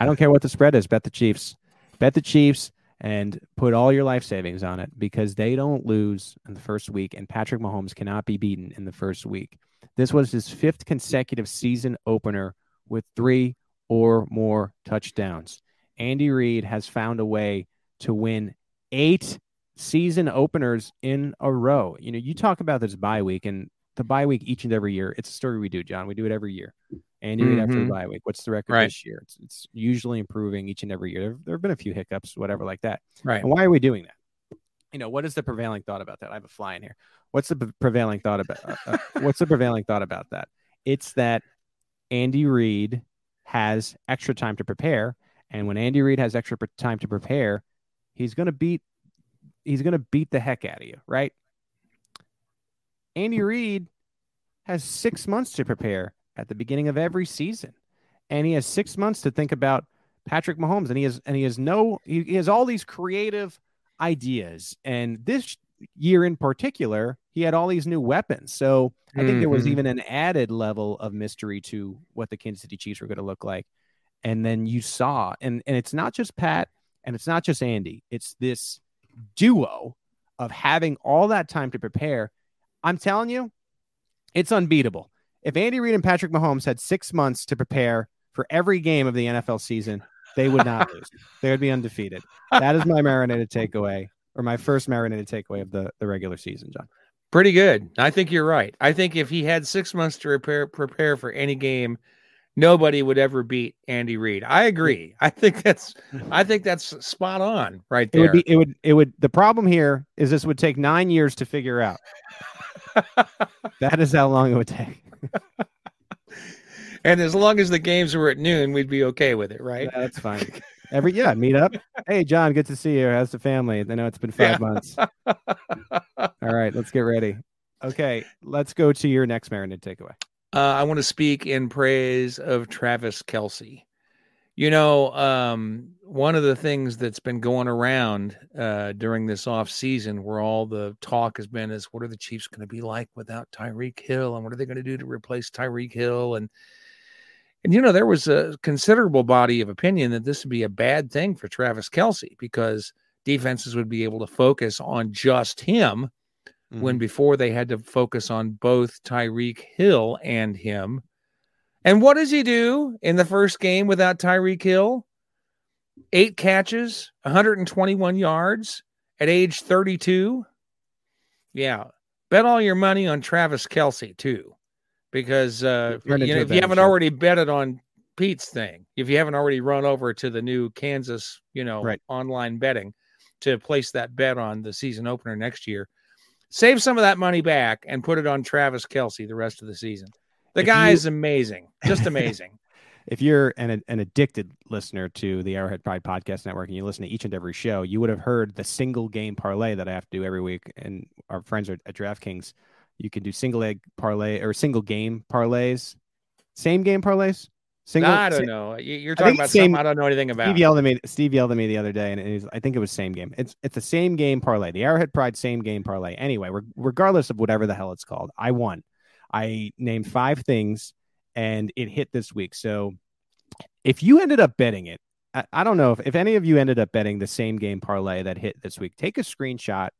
I don't care what the spread is, bet the Chiefs bet the Chiefs and put all your life savings on it because they don't lose in the first week, and Patrick Mahomes cannot be beaten in the first week. This was his fifth consecutive season opener with three or more touchdowns. Andy Reid has found a way to win eight season openers in a row. You know, you talk about this bye week and the bye week each and every year. It's a story we do, John. We do it every year. Andy Reid mm-hmm. after the bye week. What's the record right. this year? It's, it's usually improving each and every year. There, there have been a few hiccups, whatever, like that. Right. And why are we doing that? You know, what is the prevailing thought about that? I have a fly in here. What's the prevailing thought about? Uh, uh, what's the prevailing thought about that? It's that Andy Reid has extra time to prepare, and when Andy Reid has extra time to prepare, he's going to beat he's going to beat the heck out of you, right? Andy Reid has six months to prepare at the beginning of every season, and he has six months to think about Patrick Mahomes, and he has and he has no he, he has all these creative ideas, and this year in particular, he had all these new weapons. So I think mm-hmm. there was mm-hmm. even an added level of mystery to what the Kansas City Chiefs were going to look like. And then you saw, and and it's not just Pat, and it's not just Andy. It's this duo of having all that time to prepare. I'm telling you, it's unbeatable. If Andy Reid and Patrick Mahomes had six months to prepare for every game of the NFL season, they would not lose. They would be undefeated. That is my marinated takeaway, or my first marinated takeaway of the, the regular season, John. Pretty good. I think you're right. I think if he had six months to prepare prepare for any game, nobody would ever beat Andy Reid. I agree. I think that's I think that's spot on right there. It would be it would it would the problem here is this would take nine years to figure out. That is how long it would take. and as long as the games were at noon, we'd be okay with it, right? Yeah, that's fine. Every yeah, meet up. Hey, John, good to see you. How's the family? I know it's been five Yeah. months. All right, let's get ready. Okay, let's go to your next marinade takeaway. Uh, I want to speak in praise of Travis Kelce. You know, um, one of the things that's been going around uh, during this off season, where all the talk has been, is what are the Chiefs going to be like without Tyreek Hill, and what are they going to do to replace Tyreek Hill? And and you know, there was a considerable body of opinion that this would be a bad thing for Travis Kelce because defenses would be able to focus on just him when before they had to focus on both Tyreek Hill and him. And what does he do in the first game without Tyreek Hill? Eight catches, 121 yards at age 32. Yeah. Bet all your money on Travis Kelce, too, because uh, you know, if you haven't show. already betted on Pete's thing, if you haven't already run over to the new Kansas, you know, Right. online betting to place that bet on the season opener next year, save some of that money back and put it on Travis Kelce the rest of the season. The guy you- is amazing, just amazing. if you're an an addicted listener to the Arrowhead Pride Podcast Network and you listen to each and every show, you would have heard the single game parlay that I have to do every week. And our friends are at DraftKings, you can do single egg parlay or single game parlays, same game parlays. Single, I don't know. You- You're talking about same- something I don't know anything about. Steve yelled at me. Steve yelled at me the other day, and I think it was same game. It's it's the same game parlay, the Arrowhead Pride same game parlay. Anyway, re- regardless of whatever the hell it's called, I won. I named five things, and it hit this week. So if you ended up betting it, I, I don't know if, if any of you ended up betting the same game parlay that hit this week. Take a screenshot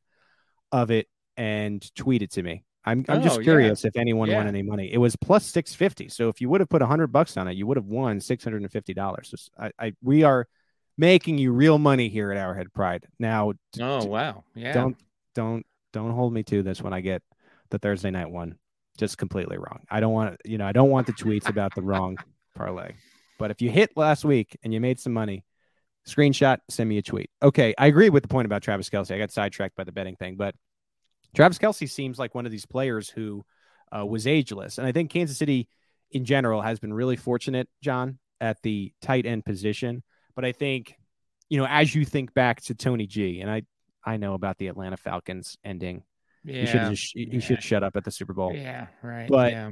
of it and tweet it to me. I'm I'm Oh, just yeah. curious if anyone won any money. It was plus six fifty. So if you would have put hundred bucks on it, you would have won six hundred and fifty dollars. So I, I we are making you real money here at Arrowhead Pride. Now, d- Oh wow. Yeah. don't don't don't hold me to this when I get the Thursday night one. Just completely wrong. I don't want you know I don't want the tweets about the wrong parlay. But if you hit last week and you made some money, screenshot, send me a tweet. Okay, I agree with the point about Travis Kelce. I got sidetracked by the betting thing, but Travis Kelce seems like one of these players who uh, was ageless, and I think Kansas City in general has been really fortunate, John, at the tight end position. But I think, you know, as you think back to Tony G, and I I know about the Atlanta Falcons ending. Yeah. You should just you yeah. should shut up at the Super Bowl. Yeah. Right. But- yeah.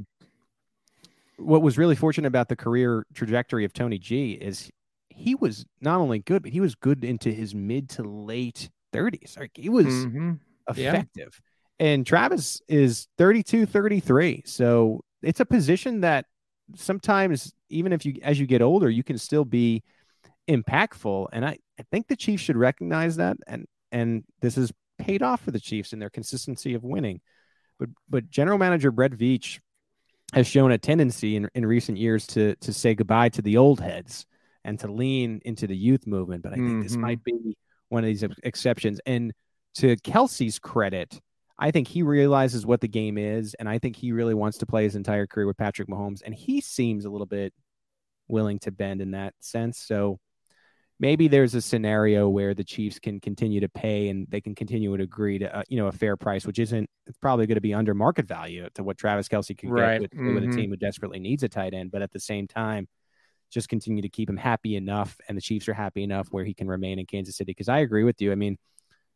What was really fortunate about the career trajectory of Tony G is he was not only good, but he was good into his mid to late 30s. Like he was Mhm. Yeah. effective. And Travis is 32, 33. So it's a position that sometimes, even if you, as you get older, you can still be impactful. And I, I think the Chiefs should recognize that. And, and this has paid off for the Chiefs in their consistency of winning. But, but general manager Brett Veach has shown a tendency in, in recent years to, to say goodbye to the old heads and to lean into the youth movement. But I think this Mhm. might be one of these exceptions. And to Kelce's credit, I think he realizes what the game is, and I think he really wants to play his entire career with Patrick Mahomes, and he seems a little bit willing to bend in that sense. So maybe there's a scenario where the Chiefs can continue to pay and they can continue to agree to uh, you know a fair price, which isn't it's probably going to be under market value to what Travis Kelce can Right. get with, with a Mhm. team who desperately needs a tight end, but at the same time. Just continue to keep him happy enough, and the Chiefs are happy enough where he can remain in Kansas City. Because I agree with you. I mean,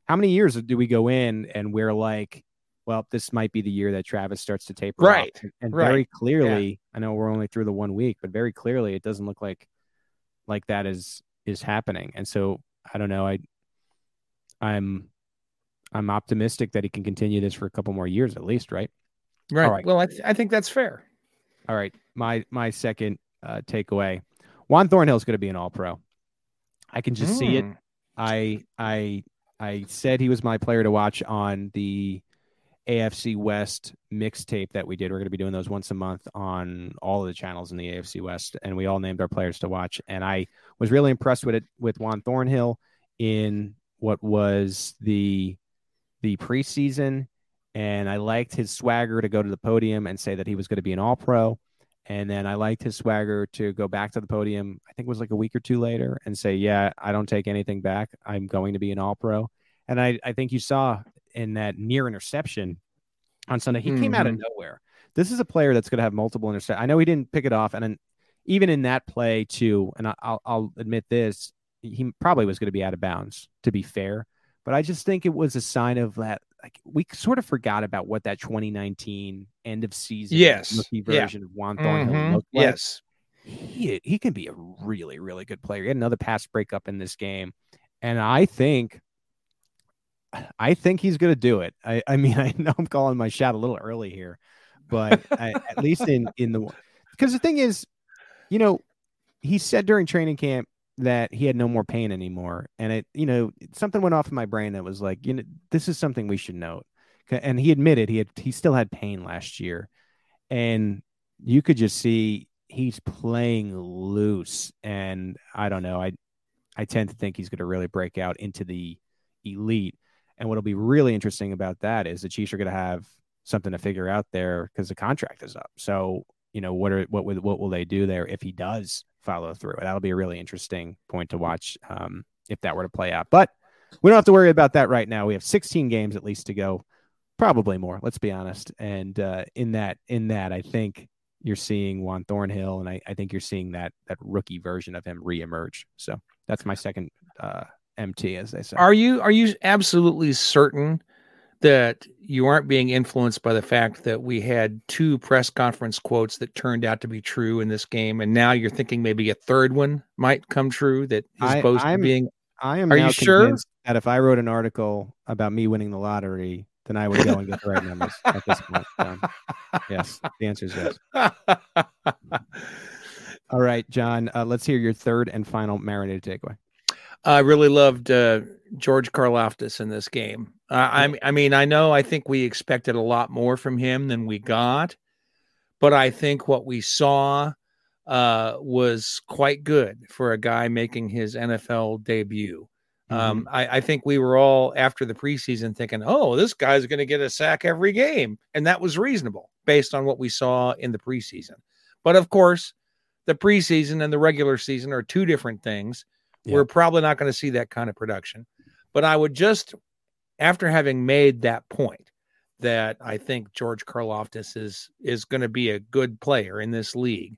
how many years do we go in and we're like, well, this might be the year that Travis starts to taper off? Right, And, and right, very clearly, I know we're only through the one week, but very clearly, it doesn't look like like that is is happening. And so I don't know. I I'm I'm optimistic that he can continue this for a couple more years at least, right? Right. right. Well, I, th- I think that's fair. All right. My my second uh, takeaway: Juan Thornhill is going to be an All Pro. I can just see it. Mm. I I I said he was my player to watch on the AFC West mixtape that we did. We're going to be doing those once a month on all of the channels in the AFC West, and we all named our players to watch. And I was really impressed with it with Juan Thornhill in what was the the preseason, and I liked his swagger to go to the podium and say that he was going to be an All Pro. And then I liked his swagger to go back to the podium, I think it was like a week or two later, and say, Yeah, I don't take anything back. I'm going to be an all pro. And I, I think you saw in that near interception on Sunday, he came out of nowhere. this is a player that's going to have multiple interceptions. I know he didn't pick it off, and then even in that play too, and I- I'll, I'll admit this, he probably was going to be out of bounds. To be fair, but I just think it was a sign of that. Like we sort of forgot about what that 2019 end of season Yes. rookie Yeah. version of Juan Thornhill Mhm. looked like Yes. he he can be a really really good player. He had another pass breakup in this game, and I think I think he's going to do it. I I mean I know I'm calling my shot a little early here, but I, at least in in the because the thing is, you know, he said during training camp that he had no more pain anymore, and it you know something went off in my brain that was like you know this is something we should note, and he admitted he had he still had pain last year, and you could just see he's playing loose and i don't know i i tend to think he's going to really break out into the elite and what'll be really interesting about that is the chiefs are going to have something to figure out there because the contract is up. So you know what are what would what will they do there if he does follow through? That'll be a really interesting point to watch um, if that were to play out. But we don't have to worry about that right now. We have 16 games at least to go probably more let's be honest. And uh, in that in that i think you're seeing Juan Thornhill, and I, I think you're seeing that that rookie version of him reemerge. So that's my second uh, MT, as they say. Are you are you absolutely certain that you aren't being influenced by the fact that we had two press conference quotes that turned out to be true in this game, and now you're thinking maybe a third one might come true that is supposed to I'm- being I am Are now you sure? that if I wrote an article about me winning the lottery, then I would go and get the right numbers at this point. Um, yes, the answer is yes. All right, John, uh, let's hear your third and final marinated takeaway. I really loved uh, George Karlaftis in this game. Uh, I, I mean, I know I think we expected a lot more from him than we got, but I think what we saw uh, was quite good for a guy making his NFL debut. Um, I, I think we were all after the preseason thinking, oh, this guy's going to get a sack every game. And that was reasonable based on what we saw in the preseason. But of course, the preseason and the regular season are two different things. Yeah. We're probably not going to see that kind of production. But I would just, after having made that point, that I think George Karlaftis is is going to be a good player in this league.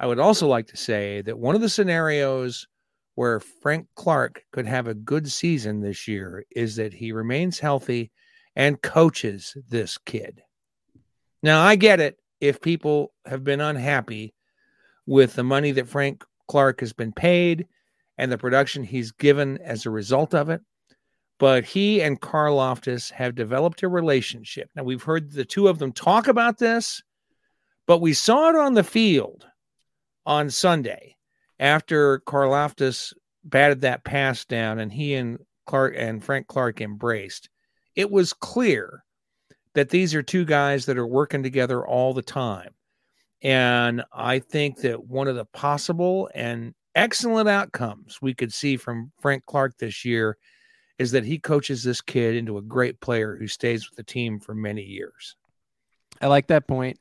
I would also like to say that one of the scenarios where Frank Clark could have a good season this year is that he remains healthy and coaches this kid. Now, I get it if people have been unhappy with the money that Frank Clark has been paid and the production he's given as a result of it. But he and Karlaftis have developed a relationship. Now, we've heard the two of them talk about this, but we saw it on the field on Sunday after Karlaftis batted that pass down and he and Clark and Frank Clark embraced. It was clear that these are two guys that are working together all the time. And I think that one of the possible and excellent outcomes we could see from Frank Clark this year is that he coaches this kid into a great player who stays with the team for many years. I like that point.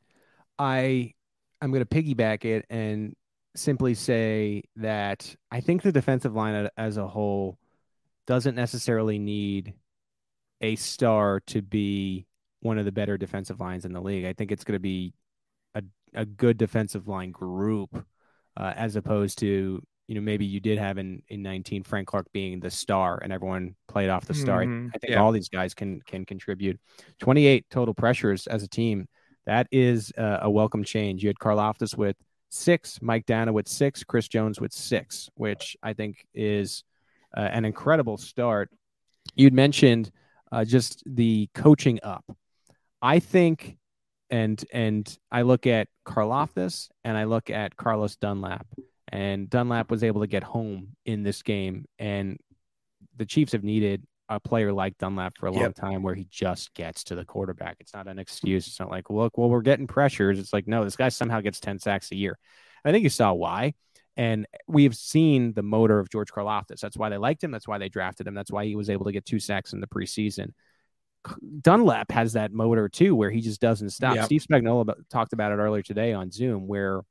I I'm going to piggyback it and simply say that I think the defensive line as a whole doesn't necessarily need a star to be one of the better defensive lines in the league. I think it's going to be a a good defensive line group uh, as opposed to you know maybe you did have in in 19 Frank Clark being the star and everyone played off the star. I- Mhm. I think Yeah. all these guys can can contribute. 28 total pressures as a team. That is uh, a welcome change. You had Carl Karlaftis with six, Mike Danna with six, Chris Jones with six, which I think is uh, an incredible start. You'd mentioned uh, just the coaching up. I think, and and I look at Karlaftis and I look at Carlos Dunlap, and Dunlap was able to get home in this game, and the Chiefs have needed a player like Dunlap for a long Yep. time where he just gets to the quarterback. It's not an excuse. It's not like, look, well, we're getting pressures. It's like, no, this guy somehow gets 10 sacks a year. I think you saw why. And we've seen the motor of George Karlaftis. That's why they liked him. That's why they drafted him. That's why he was able to get two sacks in the preseason. Dunlap has that motor too, where he just doesn't stop. Yep. Steve Spagnuolo about, talked about it earlier today on Zoom, where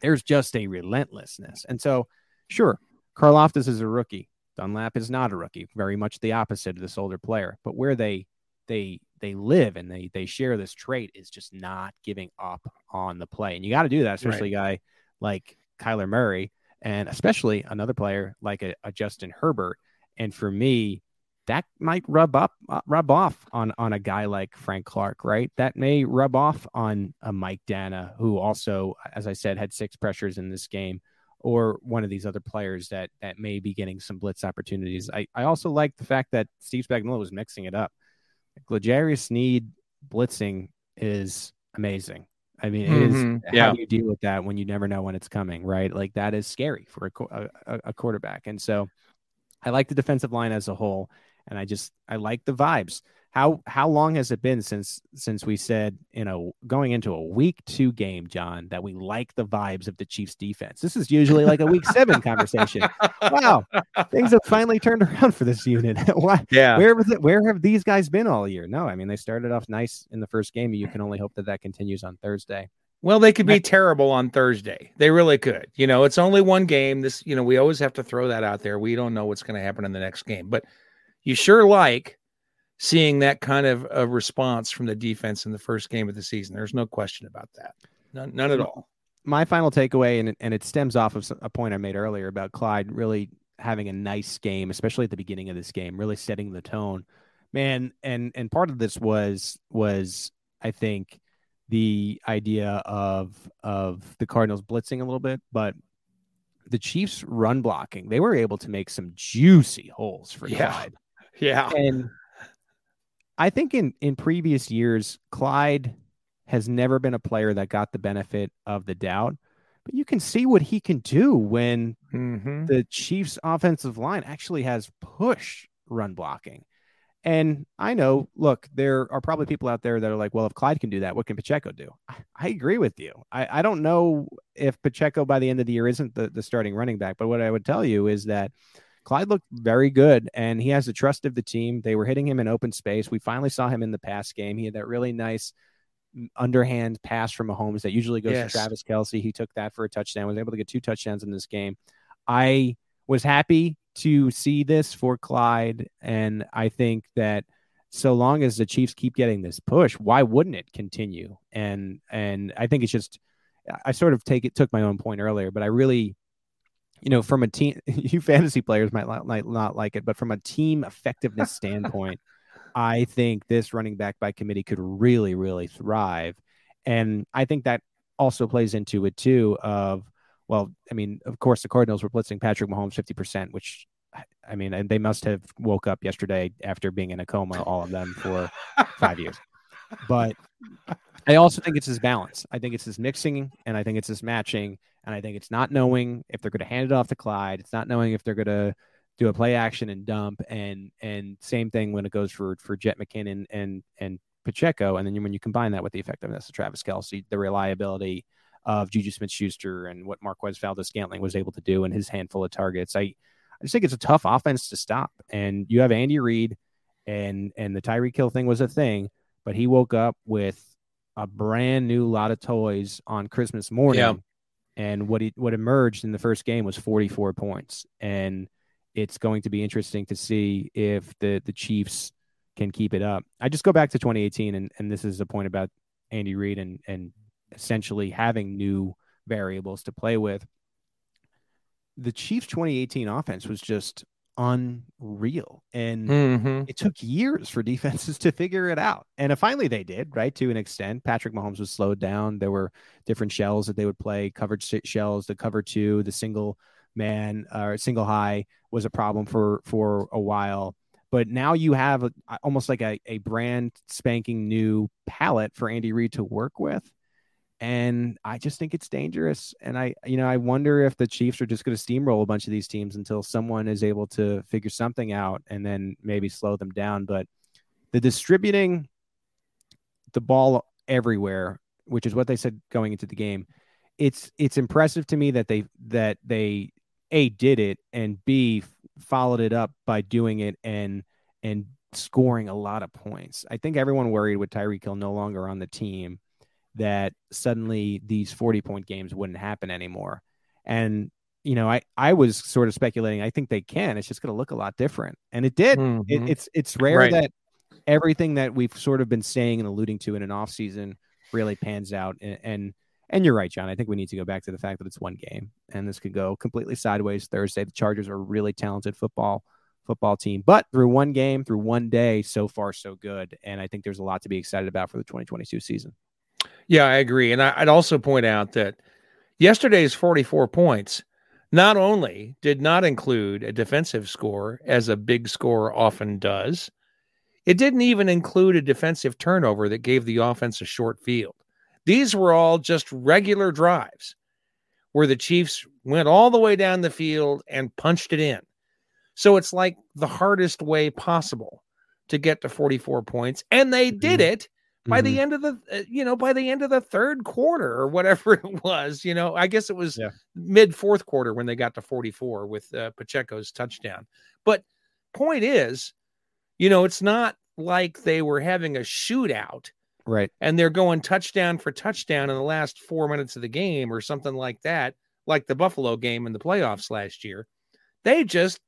there's just a relentlessness. And so, sure, Karlaftis is a rookie. Dunlap is not a rookie, very much the opposite of this older player. But where they they they live and they they share this trait is just not giving up on the play. And you got to do that, especially a guy like Kyler Murray and especially another player like a, a Justin Herbert. And for me, that might rub up uh, rub off on on a guy like Frank Clark, right? That may rub off on a Mike Danna, who also, as I said, had six pressures in this game, or one of these other players that that may be getting some blitz opportunities. I, I also like the fact that Steve Spagnuolo was mixing it up. L'Jarius Sneed blitzing is amazing. I mean, it Mhm. is, Yeah. how do you deal with that when you never know when it's coming, right? Like that is scary for a, a- a quarterback. And so I like the defensive line as a whole, and I just I like the vibes. How how long has it been since since we said you know going into a week two game, John, that we like the vibes of the Chiefs defense? This is usually like a week seven conversation. Wow, things have finally turned around for this unit. Why? Yeah. Where was it? Where have these guys been all year? No, I mean they started off nice in the first game. You can only hope that that continues on Thursday. Well, they could be terrible on Thursday. They really could. You know, it's only one game. This, you know, we always have to throw that out there. We don't know what's going to happen in the next game, but you sure like seeing that kind of a response from the defense in the first game of the season. There's no question about that. None, none at all. my final takeaway, and it, and it stems off of a point I made earlier about Clyde really having a nice game, especially at the beginning of this game, really setting the tone, man. And and part of this was was I think the idea of of the Cardinals blitzing a little bit, but the Chiefs run blocking, they were able to make some juicy holes for Yeah. Clyde. Yeah. And I think in in previous years, Clyde has never been a player that got the benefit of the doubt. But you can see what he can do when hmm the Chiefs' offensive line actually has push run blocking. And I know, look, there are probably people out there that are like, well, if Clyde can do that, what can Pacheco do? I, I agree with you. I, I don't know if Pacheco by the end of the year isn't the, the starting running back, but what I would tell you is that Clyde looked very good and he has the trust of the team. They were hitting him in open space. We finally saw him in the pass game. He had that really nice mm, underhand pass from Mahomes that usually goes Yes. to Travis Kelce. He took that for a touchdown, was able to get two touchdowns in this game. I was happy to see this for Clyde. And I think that so long as the Chiefs keep getting this push, why wouldn't it continue? And and I think it's just I sort of take it took my own point earlier, but I really, you know, from a team you fantasy players might not, might not like it, but from a team effectiveness standpoint, I think this running back by committee could really, really thrive. And I think that also plays into it too of well, I mean, of course, the Cardinals were blitzing Patrick Mahomes 50%, which I mean, and they must have woke up yesterday after being in a coma, all of them for five years. But I also think it's his balance. I think it's his mixing and I think it's his matching. And I think it's not knowing if they're going to hand it off to Clyde. It's not knowing if they're going to do a play action and dump. And and same thing when it goes for for Jet McKinnon and and Pacheco. And then when you combine that with the effectiveness of Travis Kelce, the reliability of Juju Smith Schuster and what Marquez Valdes Scantling was able to do in his handful of targets. I, I just think it's a tough offense to stop. And you have Andy Reid and and the Tyreek Hill thing was a thing, but he woke up with a brand new lot of toys on Christmas morning. Yeah. And what he what emerged in the first game was 44 points. And it's going to be interesting to see if the the Chiefs can keep it up. I just go back to 2018 and, and this is a point about Andy Reid and and essentially having new variables to play with. The Chiefs 2018 offense was just unreal. And hmm it took years for defenses to figure it out. And uh, finally they did, right? To an extent. Patrick Mahomes was slowed down. There were different shells that they would play, covered shells, the cover two, the single man or single high was a problem for for a while. But now you have a, almost like a, a brand spanking new palette for Andy Reid to work with. And I just think it's dangerous. And I, you know, I wonder if the Chiefs are just going to steamroll a bunch of these teams until someone is able to figure something out and then maybe slow them down. But the distributing the ball everywhere, which is what they said going into the game, it's it's impressive to me that they that they a did it and b followed it up by doing it and and scoring a lot of points. I think everyone worried with Tyreek Hill no longer on the team that suddenly these 40 point games wouldn't happen anymore. And you know, I I was sort of speculating I think they can. It's just going to look a lot different. And it did. It, Mhm. it's it's rare Right. that everything that we've sort of been saying and alluding to in an off season really pans out. And, and and you're right, John. I think we need to go back to the fact that it's one game, and this could go completely sideways Thursday. The Chargers are a really talented football football team, but through one game, through one day, so far so good. And I think there's a lot to be excited about for the 2022 season. Yeah, I agree. And I'd also point out that yesterday's 44 points not only did not include a defensive score, as a big score often does, it didn't even include a defensive turnover that gave the offense a short field. These were all just regular drives where the Chiefs went all the way down the field and punched it in. So it's like the hardest way possible to get to 44 points and they did mm-hmm. it by mm-hmm. the end of the uh, you know by the end of the third quarter or whatever it was you know i guess it was yeah. mid fourth quarter when they got to 44 with uh, pacheco's touchdown but point is you know it's not like they were having a shootout right and they're going touchdown for touchdown in the last four minutes of the game or something like that like the buffalo game in the playoffs last year they just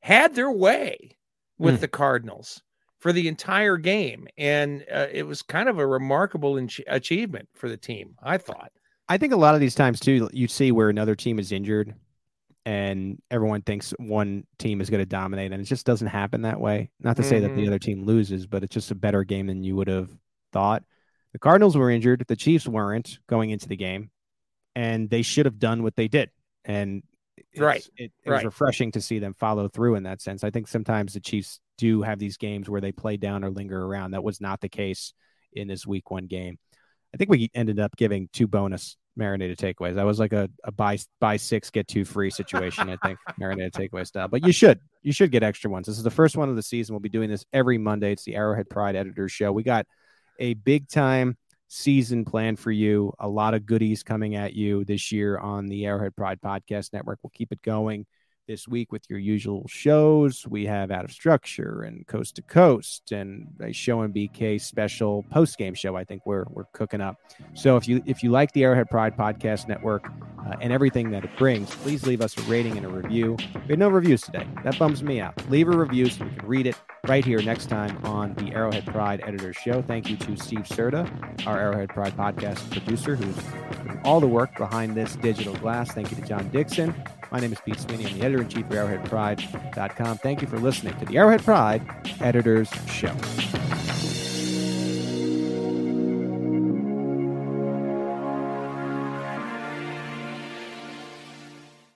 had their way with mm. the Cardinals for the entire game. And uh, it was kind of a remarkable in- achievement for the team, I thought. I think a lot of these times, too, you see where another team is injured and everyone thinks one team is going to dominate, and it just doesn't happen that way. Not to mm-hmm. say that the mm-hmm. other team loses, but it's just a better game than you would have thought. The Cardinals were injured, the Chiefs weren't going into the game, and they should have done what they did. And right. It, it right. was refreshing to see them follow through in that sense. I think sometimes the Chiefs do have these games where they play down or linger around. That was not the case in this week one game. I think we ended up giving two bonus marinated takeaways. That was like a, a buy buy six get two free situation. I think marinated takeaway style. But you should you should get extra ones. This is the first one of the season. We'll be doing this every Monday. It's the Arrowhead Pride Editors Show. We got a big time season planned for you. A lot of goodies coming at you this year on the Arrowhead Pride Podcast Network. We'll keep it going this week with your usual shows. We have Out of Structure and Coast to Coast and a show and BK special post game show. I think we're we're cooking up. So if you if you like the Arrowhead Pride Podcast Network uh, and everything that it brings, please leave us a rating and a review. We had no reviews today. That bums me out. Leave a review so we can read it right here next time on the Arrowhead Pride Editor Show. Thank you to Steve Serda, our Arrowhead Pride podcast producer, who's all the work behind this digital glass. Thank you to John Dixon. My name is Pete Sweeney. I'm the editor in chief of ArrowheadPride.com. Thank you for listening to the Arrowhead Pride Editors Show.